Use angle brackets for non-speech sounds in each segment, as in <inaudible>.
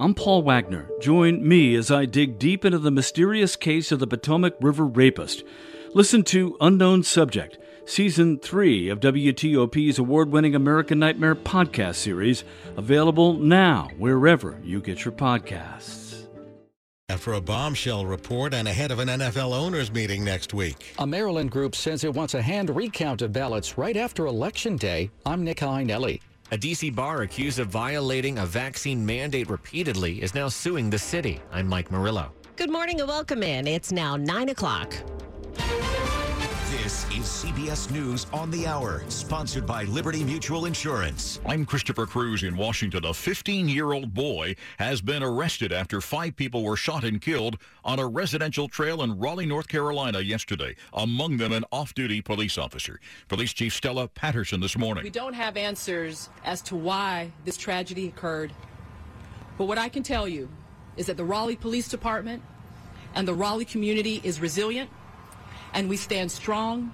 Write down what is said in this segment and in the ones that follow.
I'm Paul Wagner. Join me as I dig deep into the mysterious case of the Potomac River rapist. Listen to Unknown Subject, Season 3 of WTOP's award winning American Nightmare podcast series, available now wherever you get your podcasts. After a bombshell report and ahead of an NFL owners meeting next week. A Maryland group says it wants a hand recount of ballots right after Election Day. I'm Nick Iannelli. A D.C. bar accused of violating a vaccine mandate repeatedly is now suing the city. I'm Mike Murillo. Good morning and welcome in. It's now 9 o'clock. This is CBS News on the Hour, sponsored by Liberty Mutual Insurance. I'm Christopher Cruz in Washington. A 15 year old boy has been arrested after five people were shot and killed on a residential trail in Raleigh, North Carolina yesterday, among them an off duty police officer. Police Chief Stella Patterson this morning. We don't have answers as to why this tragedy occurred, but what I can tell you is that the Raleigh Police Department and the Raleigh community is resilient and we stand strong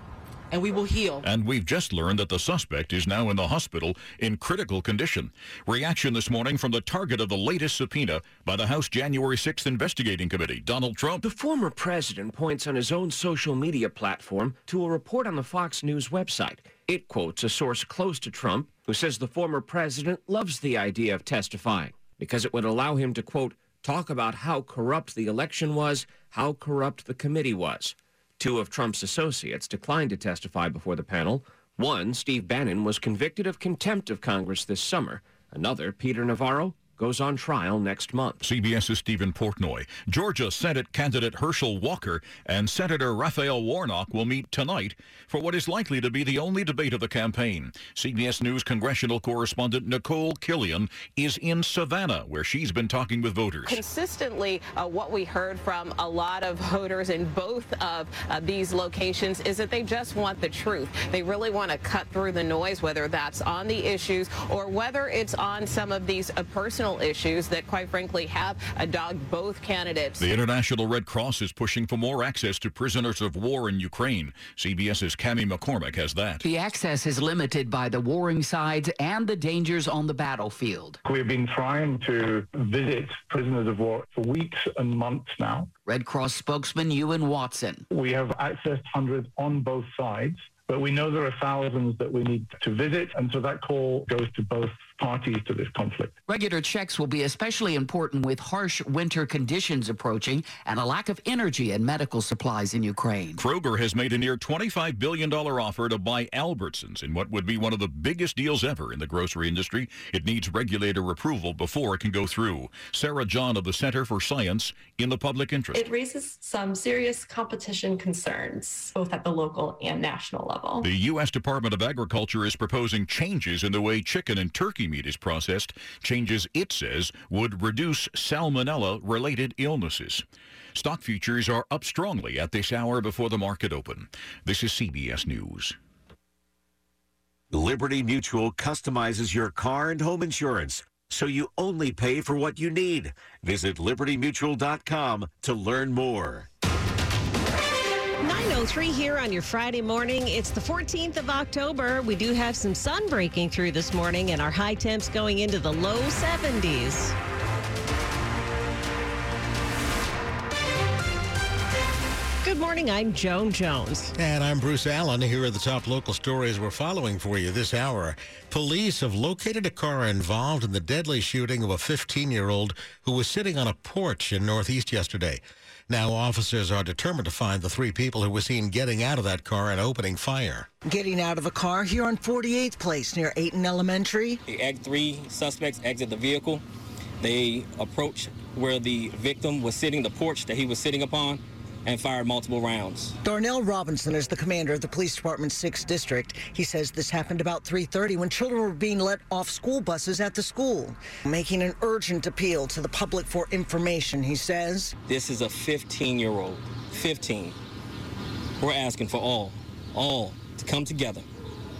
and we will heal. And we've just learned that the suspect is now in the hospital in critical condition. Reaction this morning from the target of the latest subpoena by the House January 6th investigating committee, Donald Trump. The former president points on his own social media platform to a report on the Fox News website. It quotes a source close to Trump who says the former president loves the idea of testifying because it would allow him to, quote, talk about how corrupt the election was, how corrupt the committee was. Two of Trump's associates declined to testify before the panel. One, Steve Bannon, was convicted of contempt of Congress this summer. Another, Peter Navarro, goes on trial next month. CBS's Stephen Portnoy. Georgia Senate candidate Herschel Walker and Senator Raphael Warnock will meet tonight for what is likely to be the only debate of the campaign. CBS News congressional correspondent Nikole Killion is in Savannah, where she's been talking with voters. Consistently, uh, what we heard from a lot of voters in both of uh, these locations is that they just want the truth. They really want to cut through the noise, whether that's on the issues or whether it's on some of these uh, personal issues that, quite frankly, have dogged both candidates. The International Red Cross is pushing for more access to prisoners of war in Ukraine. CBS's Cami McCormick has that. The access is limited by the warring sides and the dangers on the battlefield. We've been trying to visit prisoners of war for weeks and months now. Red Cross spokesman Ewan Watson. We have accessed hundreds on both sides. But we know there are thousands that we need to visit, and so that call goes to both parties to this conflict. Regular checks will be especially important with harsh winter conditions approaching and a lack of energy and medical supplies in Ukraine. Kroger has made a near $25 billion offer to buy Albertsons in what would be one of the biggest deals ever in the grocery industry. It needs regulator approval before it can go through. Sarah John of the Center for Science in the Public Interest. It raises some serious competition concerns, both at the local and national level. The U.S. Department of Agriculture is proposing changes in the way chicken and turkey meat is processed, changes it says would reduce salmonella related illnesses. Stock futures are up strongly at this hour before the market open. This is CBS News. Liberty Mutual customizes your car and home insurance so you only pay for what you need. Visit libertymutual.com to learn more. 903 here on your Friday morning. It's the 14th of October. We do have some sun breaking through this morning and our high temps going into the low 70s. Good morning. I'm Joan Jones. And I'm Bruce Alan. Here are the top local stories we're following for you this hour. Police have located a car involved in the deadly shooting of a 15 year old who was sitting on a porch in Northeast yesterday. Now, officers are determined to find the three people who were seen getting out of that car and opening fire. Getting out of a car here on 48th Place near Aiton Elementary. The three suspects exit the vehicle. They approach where the victim was sitting, the porch that he was sitting upon and fired multiple rounds. Darnell Robinson is the commander of the police department's 6th district. He says this happened about 3:30 when children were being let off school buses at the school, making an urgent appeal to the public for information, he says. This is a 15-year-old, 15. We're asking for all, all to come together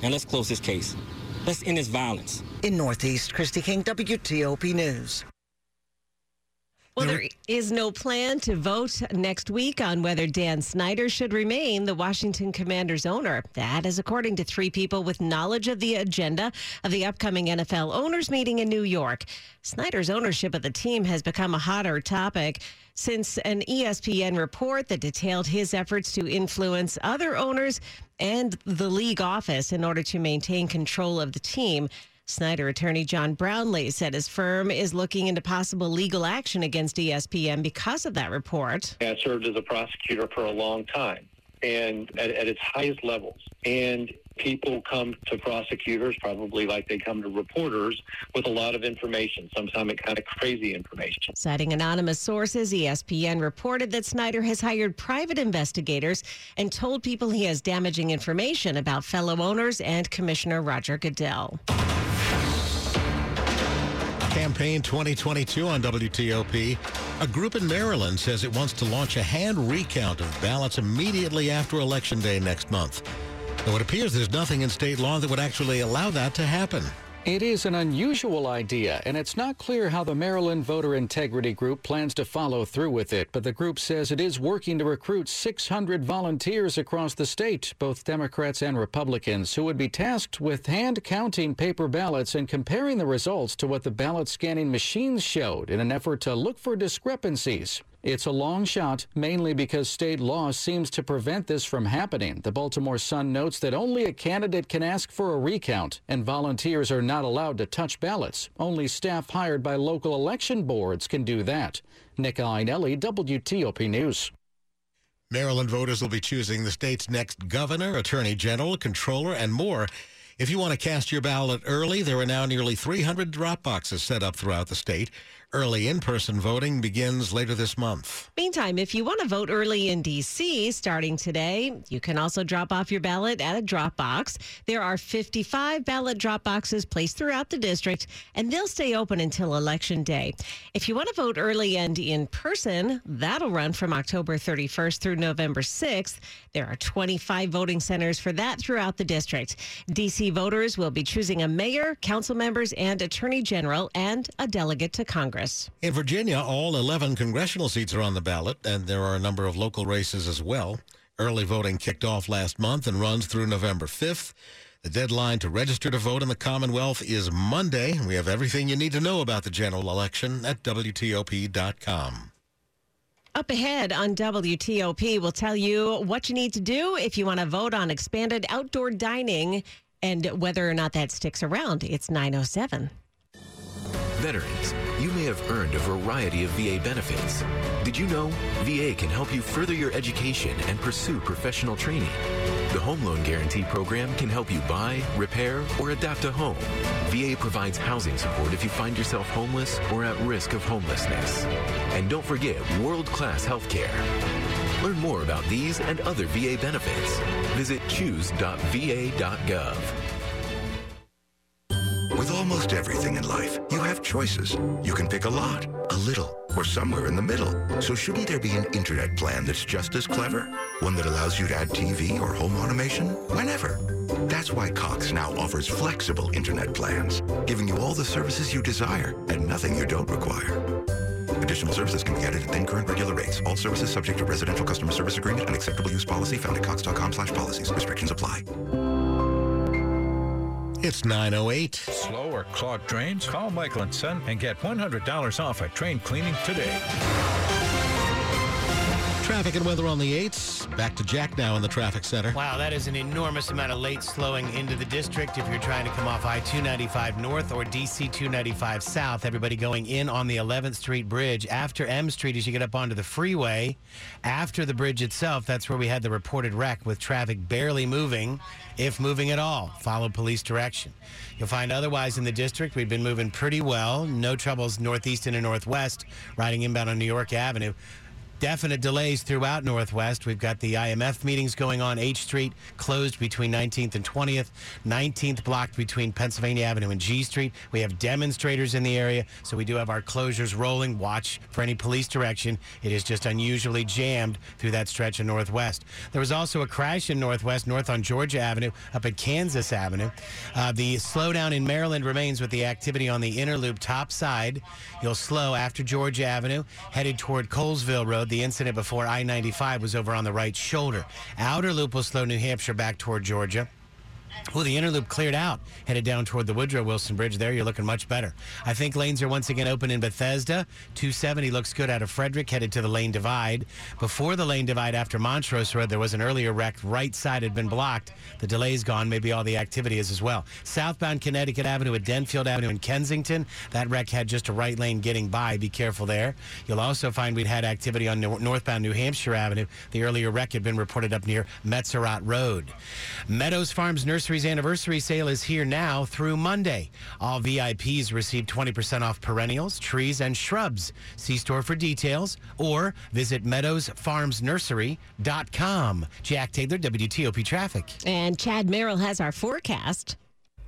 and let's close this case. Let's end this violence. In Northeast, Kristi King, WTOP News. Well, there is no plan to vote next week on whether Dan Snyder should remain the Washington Commanders owner. That is according to three people with knowledge of the agenda of the upcoming NFL owners meeting in New York. Snyder's ownership of the team has become a hotter topic since an ESPN report that detailed his efforts to influence other owners and the league office in order to maintain control of the team. Snyder attorney John Brownlee said his firm is looking into possible legal action against ESPN because of that report. I served as a prosecutor for a long time and at, at its highest levels. And people come to prosecutors, probably like they come to reporters, with a lot of information, sometimes it kind of crazy information. Citing anonymous sources, ESPN reported that Snyder has hired private investigators and told people he has damaging information about fellow owners and Commissioner Roger Goodell. Campaign 2022 on WTOP. A group in Maryland says it wants to launch a hand recount of ballots immediately after Election Day next month. Though it appears there's nothing in state law that would actually allow that to happen. It is an unusual idea, and it's not clear how the Maryland Voter Integrity Group plans to follow through with it. But the group says it is working to recruit 600 volunteers across the state, both Democrats and Republicans, who would be tasked with hand counting paper ballots and comparing the results to what the ballot scanning machines showed in an effort to look for discrepancies. It's a long shot, mainly because state law seems to prevent this from happening. The Baltimore Sun notes that only a candidate can ask for a recount, and volunteers are not allowed to touch ballots. Only staff hired by local election boards can do that. Nick Iannelli, WTOP News. Maryland voters will be choosing the state's next governor, attorney general, controller, and more. If you want to cast your ballot early, there are now nearly 300 drop boxes set up throughout the state. Early in person voting begins later this month. Meantime, if you want to vote early in D.C. starting today, you can also drop off your ballot at a drop box. There are 55 ballot drop boxes placed throughout the district, and they'll stay open until Election Day. If you want to vote early and in person, that'll run from October 31st through November 6th. There are 25 voting centers for that throughout the district. D.C. voters will be choosing a mayor, council members, and attorney general, and a delegate to Congress. In Virginia, all 11 congressional seats are on the ballot, and there are a number of local races as well. Early voting kicked off last month and runs through November 5th. The deadline to register to vote in the Commonwealth is Monday. We have everything you need to know about the general election at WTOP.com. Up ahead on WTOP, we'll tell you what you need to do if you want to vote on expanded outdoor dining and whether or not that sticks around. It's 907. Veterans, you may have earned a variety of VA benefits. Did you know VA can help you further your education and pursue professional training? The Home Loan Guarantee Program can help you buy, repair, or adapt a home. VA provides housing support if you find yourself homeless or at risk of homelessness. And don't forget world-class health care. Learn more about these and other VA benefits. Visit choose.va.gov. Almost everything in life, you have choices. You can pick a lot, a little, or somewhere in the middle. So shouldn't there be an internet plan that's just as clever? One that allows you to add TV or home automation whenever. That's why Cox now offers flexible internet plans, giving you all the services you desire and nothing you don't require. Additional services can be added at then current regular rates. All services subject to residential customer service agreement and acceptable use policy found at cox.com slash policies. Restrictions apply. It's 908. Slow or clogged drains? Call Michael and Son and get $100 off a train cleaning today. Traffic and weather on the 8s. Back to Jack now in the traffic center. Wow, that is an enormous amount of late slowing into the district. If you're trying to come off I 295 North or DC 295 South, everybody going in on the 11th Street Bridge after M Street as you get up onto the freeway. After the bridge itself, that's where we had the reported wreck with traffic barely moving, if moving at all. Follow police direction. You'll find otherwise in the district, we've been moving pretty well. No troubles northeast and northwest, riding inbound on New York Avenue. Definite delays throughout Northwest. We've got the IMF meetings going on. H Street closed between 19th and 20th. 19th blocked between Pennsylvania Avenue and G Street. We have demonstrators in the area, so we do have our closures rolling. Watch for any police direction. It is just unusually jammed through that stretch of Northwest. There was also a crash in Northwest, north on Georgia Avenue, up at Kansas Avenue. Uh, the slowdown in Maryland remains with the activity on the inner loop top side. You'll slow after Georgia Avenue, headed toward Colesville Road. The incident before I 95 was over on the right shoulder. Outer loop will slow New Hampshire back toward Georgia. Well, the inner loop cleared out, headed down toward the Woodrow Wilson Bridge. There, you're looking much better. I think lanes are once again open in Bethesda. 270 looks good out of Frederick, headed to the lane divide. Before the lane divide after Montrose Road, there was an earlier wreck. Right side had been blocked. The delay's gone. Maybe all the activity is as well. Southbound Connecticut Avenue at Denfield Avenue in Kensington. That wreck had just a right lane getting by. Be careful there. You'll also find we'd had activity on nor- northbound New Hampshire Avenue. The earlier wreck had been reported up near Metzerott Road. Meadows Farms Nursery's anniversary sale is here now through Monday. All VIPs receive 20% off perennials, trees, and shrubs. See store for details or visit meadowsfarmsnursery.com. Jack Taylor, WTOP Traffic. And Chad Merrill has our forecast.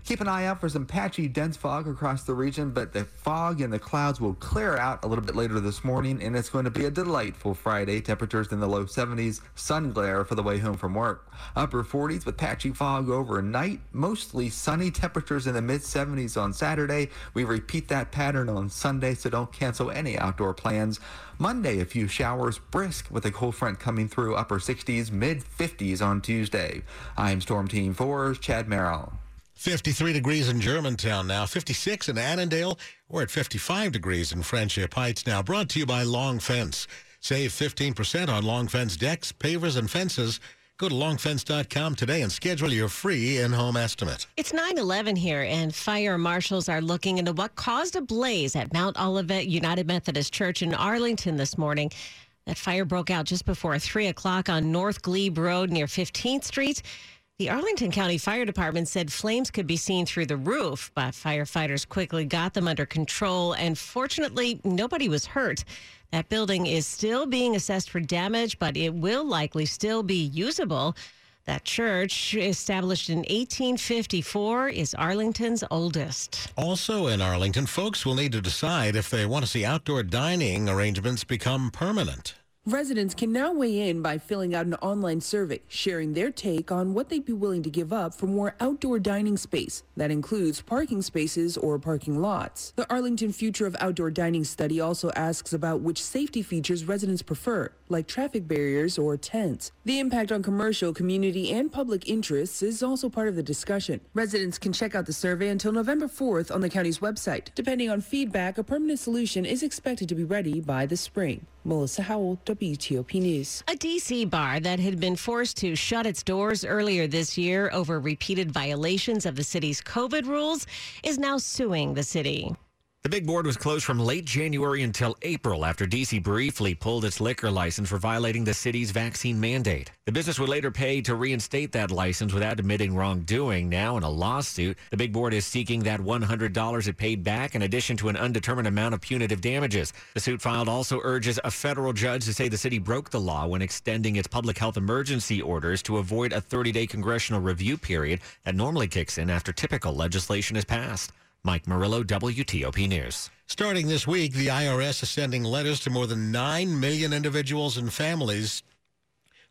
Keep an eye out for some patchy, dense fog across the region, but the fog and the clouds will clear out a little bit later this morning, and it's going to be a delightful Friday. Temperatures in the low 70s, sun glare for the way home from work. Upper 40s with patchy fog overnight, mostly sunny temperatures in the mid 70s on Saturday. We repeat that pattern on Sunday, so don't cancel any outdoor plans. Monday, a few showers, brisk with a cold front coming through upper 60s, mid 50s on Tuesday. I'm Storm Team 4's Chad Merrill. 53 degrees in Germantown now, 56 in Annandale. We're at 55 degrees in Friendship Heights now. Brought to you by Long Fence. Save 15% on Long Fence decks, pavers, and fences. Go to longfence.com today and schedule your free in-home estimate. It's 9 11 here, and fire marshals are looking into what caused a blaze at Mount Olivet United Methodist Church in Arlington this morning. That fire broke out just before 3 o'clock on North Glebe Road near 15th Street. The Arlington County Fire Department said flames could be seen through the roof, but firefighters quickly got them under control, and fortunately, nobody was hurt. That building is still being assessed for damage, but it will likely still be usable. That church, established in 1854, is Arlington's oldest. Also in Arlington, folks will need to decide if they want to see outdoor dining arrangements become permanent. Residents can now weigh in by filling out an online survey, sharing their take on what they'd be willing to give up for more outdoor dining space. That includes parking spaces or parking lots. The Arlington Future of Outdoor Dining study also asks about which safety features residents prefer, like traffic barriers or tents. The impact on commercial, community, and public interests is also part of the discussion. Residents can check out the survey until November 4th on the county's website. Depending on feedback, a permanent solution is expected to be ready by the spring. Melissa Howell, WTOP News. A DC bar that had been forced to shut its doors earlier this year over repeated violations of the city's COVID rules is now suing the city. The big board was closed from late January until April after DC briefly pulled its liquor license for violating the city's vaccine mandate. The business would later pay to reinstate that license without admitting wrongdoing. Now, in a lawsuit, the big board is seeking that $100 it paid back in addition to an undetermined amount of punitive damages. The suit filed also urges a federal judge to say the city broke the law when extending its public health emergency orders to avoid a 30 day congressional review period that normally kicks in after typical legislation is passed. Mike Murillo, WTOP News. Starting this week, the IRS is sending letters to more than 9 million individuals and families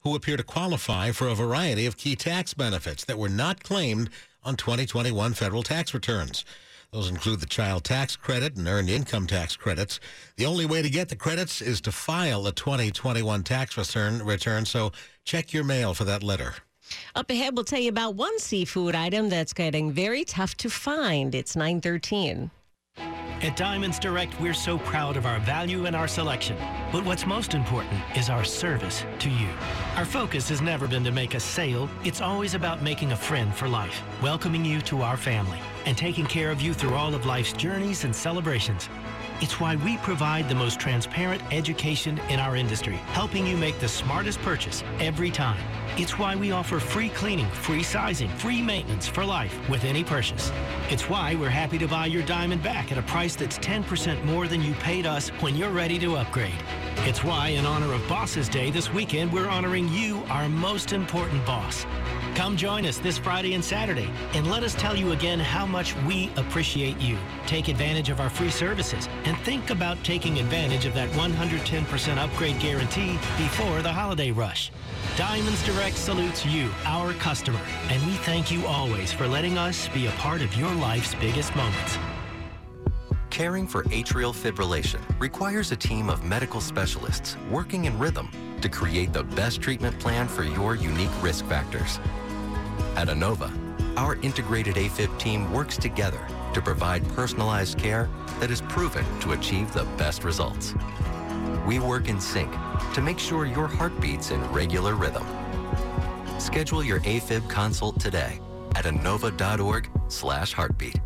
who appear to qualify for a variety of key tax benefits that were not claimed on 2021 federal tax returns. Those include the child tax credit and earned income tax credits. The only way to get the credits is to file a 2021 tax return, return so check your mail for that letter. Up ahead, we'll tell you about one seafood item that's getting very tough to find. It's 913. At Diamonds Direct, we're so proud of our value and our selection. But what's most important is our service to you. Our focus has never been to make a sale, it's always about making a friend for life, welcoming you to our family, and taking care of you through all of life's journeys and celebrations. It's why we provide the most transparent education in our industry, helping you make the smartest purchase every time. It's why we offer free cleaning, free sizing, free maintenance for life with any purchase. It's why we're happy to buy your diamond back at a price that's 10% more than you paid us when you're ready to upgrade. It's why, in honor of Bosses Day this weekend, we're honoring you, our most important boss. Come join us this Friday and Saturday and let us tell you again how much we appreciate you. Take advantage of our free services and think about taking advantage of that 110% upgrade guarantee before the holiday rush. Diamonds Direct salutes you, our customer, and we thank you always for letting us be a part of your life's biggest moments. Caring for atrial fibrillation requires a team of medical specialists working in rhythm to create the best treatment plan for your unique risk factors. At Inova, our integrated AFib team works together to provide personalized care that is proven to achieve the best results. We work in sync to make sure your heart beats in regular rhythm. Schedule your AFib consult today at inova.org slash heartbeat.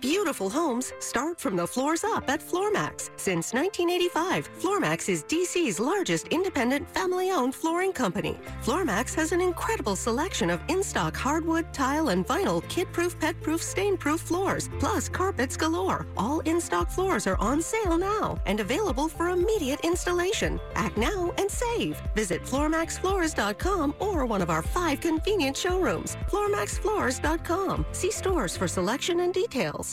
Beautiful homes start from the floors up at Floormax. Since 1985, Floormax is DC's largest independent family-owned flooring company. Floormax has an incredible selection of in-stock hardwood, tile, and vinyl kid-proof, pet-proof, stain-proof floors, plus carpets galore. All in-stock floors are on sale now and available for immediate installation. Act now and save. Visit floormaxfloors.com or one of our five convenient showrooms. floormaxfloors.com. See stores for selection and details.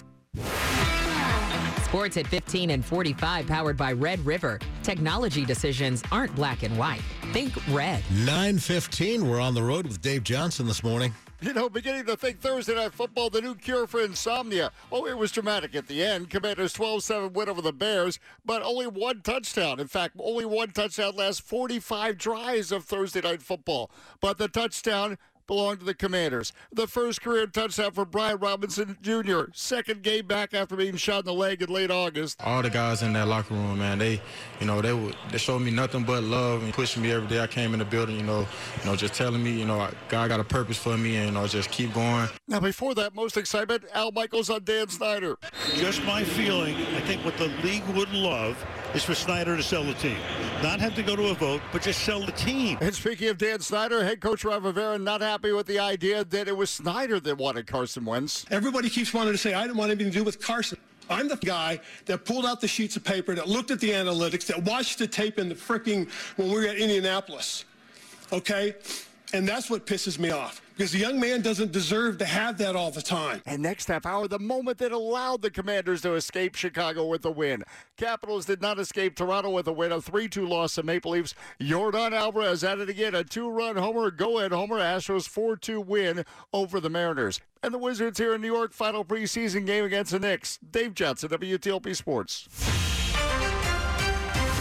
Sports at 15 and 45, powered by Red River. Technology decisions aren't black and white. Think red. 915, we're on the road with Dave Johnson this morning. You know, beginning to think Thursday Night Football, the new cure for insomnia. Oh, it was dramatic at the end. Commanders 12 7 win over the Bears, but only one touchdown. In fact, only one touchdown last 45 drives of Thursday Night Football. But the touchdown belonged to the Commanders. The first career touchdown for Brian Robinson Jr., second game back after being shot in the leg in late August. All the guys in that locker room, man, they, you know, they would, they showed me nothing but love and pushing me every day I came in the building, you know, you know, just telling me, you know, God got a purpose for me and, you know, just keep going. Now, before that, most excitement, Al Michaels on Dan Snyder. Just my feeling, I think what the league would love is for Snyder to sell the team. Not have to go to a vote, but just sell the team. And speaking of Dan Snyder, head coach Ron Rivera not happy with the idea that it was Snyder that wanted Carson Wentz. Everybody keeps wanting to say, I didn't want anything to do with Carson. I'm the guy that pulled out the sheets of paper, that looked at the analytics, that watched the tape in the freaking when we were at Indianapolis. Okay? And that's what pisses me off because the young man doesn't deserve to have that all the time. And next half hour, the moment that allowed the Commanders to escape Chicago with a win. Capitals did not escape Toronto with a win, a 3 2 loss to Maple Leafs. Yordan Alvarez added again a two run homer, go ahead homer. Astros 4 2 win over the Mariners. And the Wizards here in New York, final preseason game against the Knicks. Dave Johnson, WTOP Sports.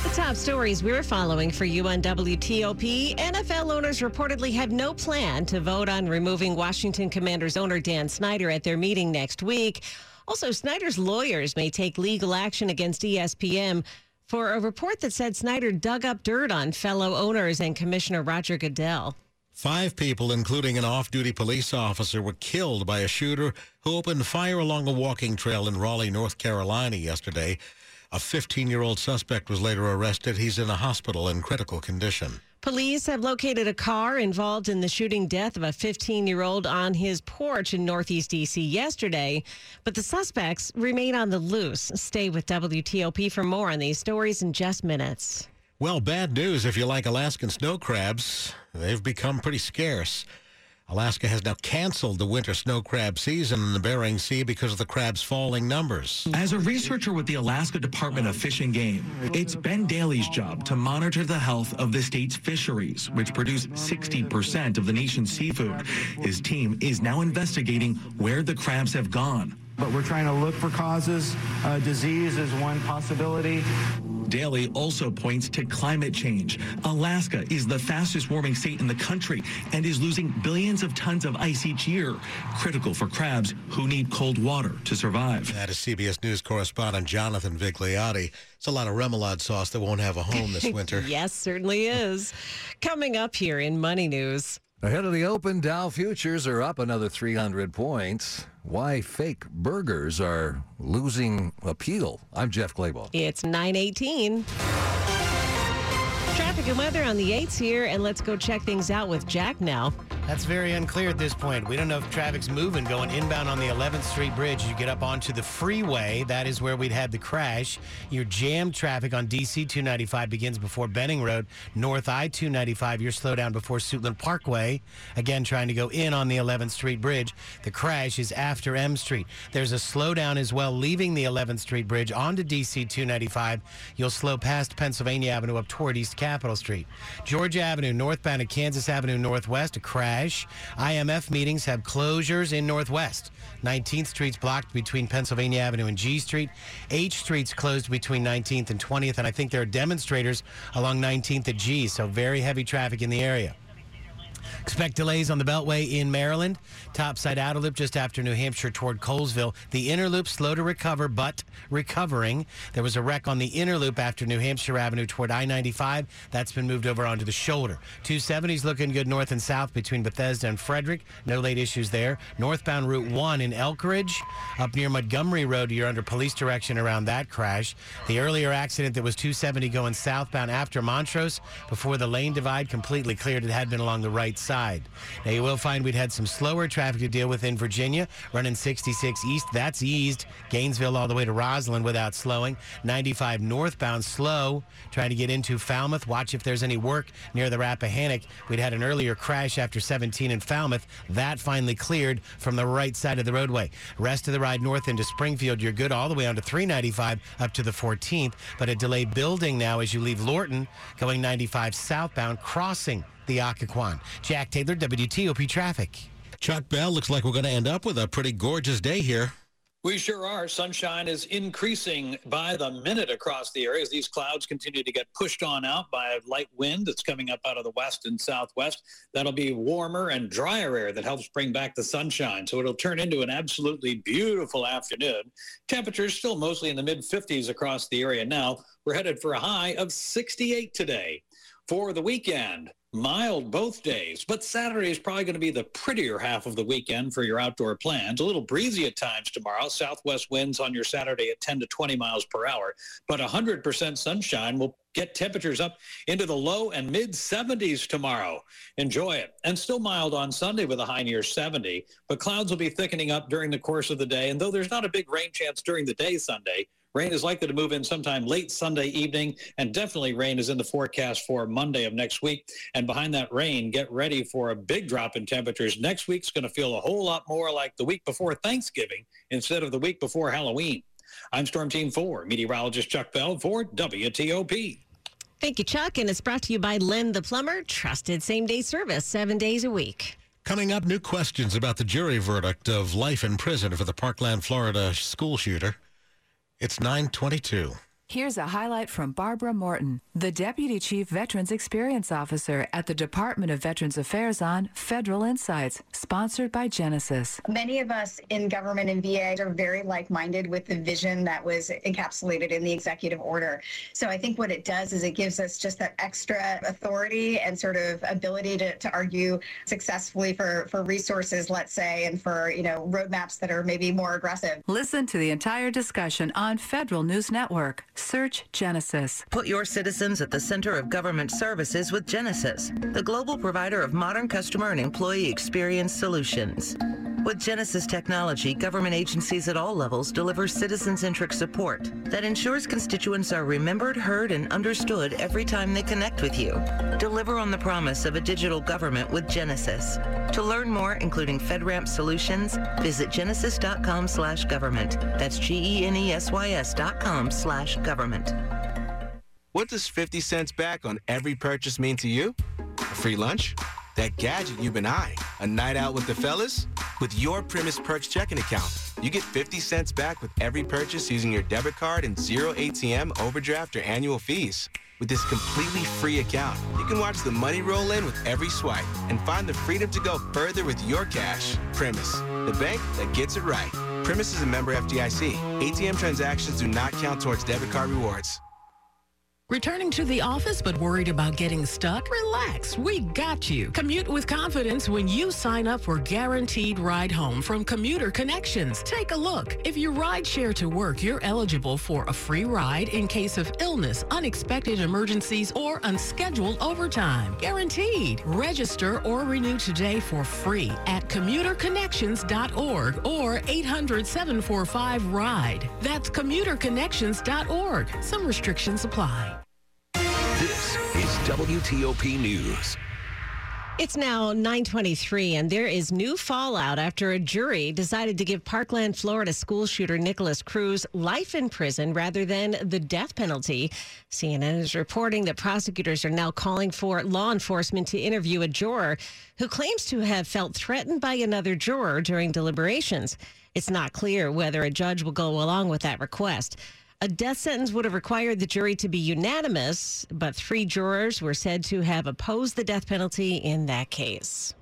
The top stories we're following for you on WTOP. NFL owners reportedly have no plan to vote on removing Washington Commanders owner Dan Snyder at their meeting next week. Also, Snyder's lawyers may take legal action against ESPN for a report that said Snyder dug up dirt on fellow owners and Commissioner Roger Goodell. Five people, including an off duty police officer, were killed by a shooter who opened fire along a walking trail in Raleigh, North Carolina yesterday. A 15 year old suspect was later arrested. He's in a hospital in critical condition. Police have located a car involved in the shooting death of a 15 year old on his porch in Northeast D.C. yesterday, but the suspects remain on the loose. Stay with WTOP for more on these stories in just minutes. Well, bad news if you like Alaskan snow crabs. They've become pretty scarce. Alaska has now canceled the winter snow crab season in the Bering Sea because of the crabs' falling numbers. As a researcher with the Alaska Department of Fish and Game, it's Ben Daly's job to monitor the health of the state's fisheries, which produce 60% of the nation's seafood. His team is now investigating where the crabs have gone. But we're trying to look for causes. Uh, disease is one possibility. Daly also points to climate change. Alaska is the fastest warming state in the country and is losing billions of tons of ice each year, critical for crabs who need cold water to survive. That is CBS News correspondent Jonathan Vigliotti. It's a lot of remoulade sauce that won't have a home this <laughs> winter. yes, certainly is. Coming up here in Money News. Ahead of the open, Dow futures are up another 300 points. Why fake burgers are losing appeal. I'm Jeff Clabaugh. It's 918. Traffic and weather on the 8s here, and let's go check things out with Jack now. That's very unclear at this point. We don't know if traffic's moving going inbound on the 11th Street Bridge. You get up onto the freeway. That is where we'd had the crash. Your jammed traffic on DC 295 begins before Benning Road. North I 295, Your slowdown before Suitland Parkway. Again, trying to go in on the 11th Street Bridge. The crash is after M Street. There's a slowdown as well leaving the 11th Street Bridge onto DC 295. You'll slow past Pennsylvania Avenue up toward East Capitol Street. Georgia Avenue northbound to Kansas Avenue Northwest, a crash. IMF meetings have closures in Northwest. 19th Street's blocked between Pennsylvania Avenue and G Street. H Street's closed between 19th and 20th, and I think there are demonstrators along 19th at G, so very heavy traffic in the area. Expect delays on the Beltway in Maryland. Topside outer loop just after New Hampshire toward Colesville. The inner loop slow to recover, but recovering. There was a wreck on the inner loop after New Hampshire Avenue toward I 95. That's been moved over onto the shoulder. 270's looking good north and south between Bethesda and Frederick. No late issues there. Northbound Route 1 in Elkridge. Up near Montgomery Road, you're under police direction around that crash. The earlier accident that was 270 going southbound after Montrose before the lane divide completely cleared. It had been along the right side. Now, you will find we'd had some slower traffic to deal with in Virginia, running 66 east. That's eased. Gainesville all the way to Rosslyn without slowing. 95 northbound slow, trying to get into Falmouth. Watch if there's any work near the Rappahannock. We'd had an earlier crash after 17 in Falmouth. That finally cleared from the right side of the roadway. Rest of the ride north into Springfield, you're good all the way onto 395 up to the 14th, but a delay building now as you leave Lorton, going 95 southbound, crossing the Occoquan. Jack Taylor, WTOP Traffic. Chuck Bell, looks like we're going to end up with a pretty gorgeous day here. We sure are. Sunshine is increasing by the minute across the area as these clouds continue to get pushed on out by a light wind that's coming up out of the west and southwest. That'll be warmer and drier air that helps bring back the sunshine. So it'll turn into an absolutely beautiful afternoon. Temperatures still mostly in the mid 50s across the area now. We're headed for a high of 68 today. For the weekend, mild both days, but Saturday is probably going to be the prettier half of the weekend for your outdoor plans. A little breezy at times tomorrow. Southwest winds on your Saturday at 10 to 20 miles per hour, but 100% sunshine will get temperatures up into the low and mid 70s tomorrow. Enjoy it. And still mild on Sunday with a high near 70, but clouds will be thickening up during the course of the day. And though there's not a big rain chance during the day Sunday, Rain is likely to move in sometime late Sunday evening, and definitely rain is in the forecast for Monday of next week. And behind that rain, get ready for a big drop in temperatures. Next week's going to feel a whole lot more like the week before Thanksgiving instead of the week before Halloween. I'm Storm Team 4, meteorologist Chuck Bell for WTOP. Thank you, Chuck. And it's brought to you by Len the Plumber, trusted same day service seven days a week. Coming up, new questions about the jury verdict of life in prison for the Parkland, Florida school shooter. It's 922. Here's a highlight from Barbara Morton, the Deputy Chief Veterans Experience Officer at the Department of Veterans Affairs on Federal Insights, sponsored by Genesys. Many of us in government and VA are very like minded with the vision that was encapsulated in the executive order. So I think what it does is it gives us just that extra authority and sort of ability to, to argue successfully for, for resources, let's say, and for, you know, roadmaps that are maybe more aggressive. Listen to the entire discussion on Federal News Network. Search Genesys. Put your citizens at the center of government services with Genesys, the global provider of modern customer and employee experience solutions. With Genesys technology, government agencies at all levels deliver citizen-centric support that ensures constituents are remembered, heard, and understood every time they connect with you. Deliver on the promise of a digital government with Genesys. To learn more, including FedRAMP solutions, visit genesys.com slash government. That's G-E-N-E-S-Y-S dot com slash government. What does 50 cents back on every purchase mean to you? A free lunch? That gadget you've been eyeing? A night out with the fellas? With your Primis Perks checking account, you get 50 cents back with every purchase using your debit card and zero ATM, overdraft, or annual fees. With this completely free account, you can watch the money roll in with every swipe and find the freedom to go further with your cash. Primis, the bank that gets it right. Primis is a member FDIC. ATM transactions do not count towards debit card rewards. Returning to the office but worried about getting stuck? Relax, we got you. Commute with confidence when you sign up for Guaranteed Ride Home from Commuter Connections. Take a look. If you ride share to work, you're eligible for a free ride in case of illness, unexpected emergencies, or unscheduled overtime. Guaranteed. Register or renew today for free at commuterconnections.org or 800-745-RIDE. That's commuterconnections.org. Some restrictions apply. Is WTOP News. It's now 923, and there is new fallout after a jury decided to give Parkland, Florida school shooter Nikolas Cruz life in prison rather than the death penalty. CNN is reporting that prosecutors are now calling for law enforcement to interview a juror who claims to have felt threatened by another juror during deliberations. It's not clear whether a judge will go along with that request. A death sentence would have required the jury to be unanimous, but three jurors were said to have opposed the death penalty in that case.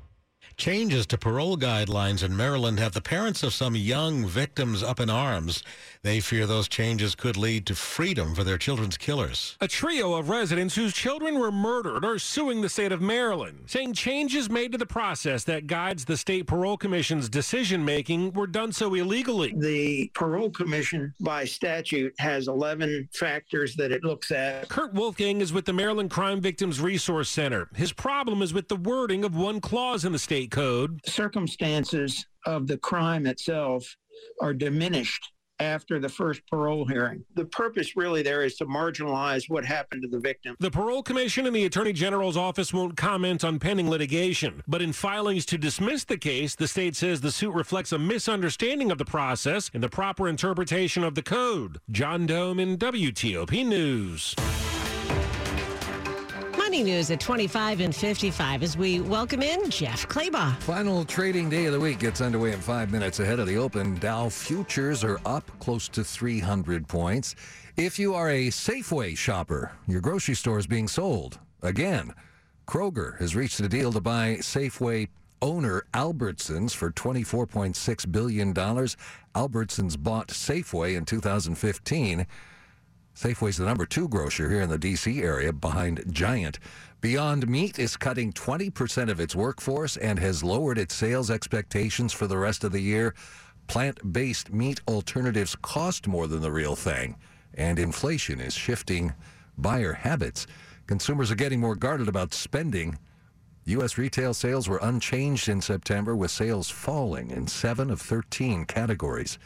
Changes to parole guidelines in Maryland have the parents of some young victims up in arms. They fear those changes could lead to freedom for their children's killers. A trio of residents whose children were murdered are suing the state of Maryland, saying changes made to the process that guides the state parole commission's decision making were done so illegally. The parole commission, by statute, has 11 factors that it looks at. Kurt Wolfgang is with the Maryland Crime Victims Resource Center. His problem is with the wording of one clause in the state code. Circumstances of the crime itself are diminished after the first parole hearing. The purpose really there is to marginalize what happened to the victim. The Parole Commission and the Attorney General's office won't comment on pending litigation, but in filings to dismiss the case, the state says the suit reflects a misunderstanding of the process and the proper interpretation of the code. John Domen WTOP News. News at 25 and 55 as we welcome in Jeff Clabaugh. Final trading day of the week gets underway in five minutes ahead of the open. Dow futures are up close to 300 points. If you are a Safeway shopper, your grocery store is being sold. Again, Kroger has reached a deal to buy Safeway owner Albertsons for $24.6 billion. Albertsons bought Safeway in 2015. Safeway's the number two grocer here in the D.C. area behind Giant. Beyond Meat is cutting 20% of its workforce and has lowered its sales expectations for the rest of the year. Plant based meat alternatives cost more than the real thing, and inflation is shifting buyer habits. Consumers are getting more guarded about spending. U.S. retail sales were unchanged in September, with sales falling in seven of 13 categories.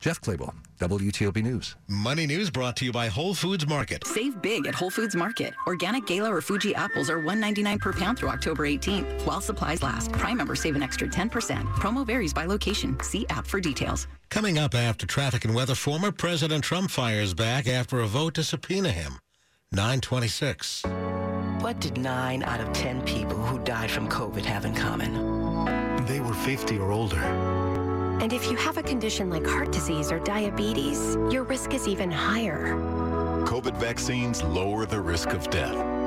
Jeff Clabaugh, WTOP News. Money News brought to you by Whole Foods Market. Save big at Whole Foods Market. Organic Gala or Fuji apples are $1.99 per pound through October 18th. While supplies last. Prime members save an extra 10%. Promo varies by location. See app for details. Coming up after traffic and weather, former President Trump fires back after a vote to subpoena him. 926. What did nine out of 10 people who died from COVID have in common? They were 50 or older. And if you have a condition like heart disease or diabetes, your risk is even higher. COVID vaccines lower the risk of death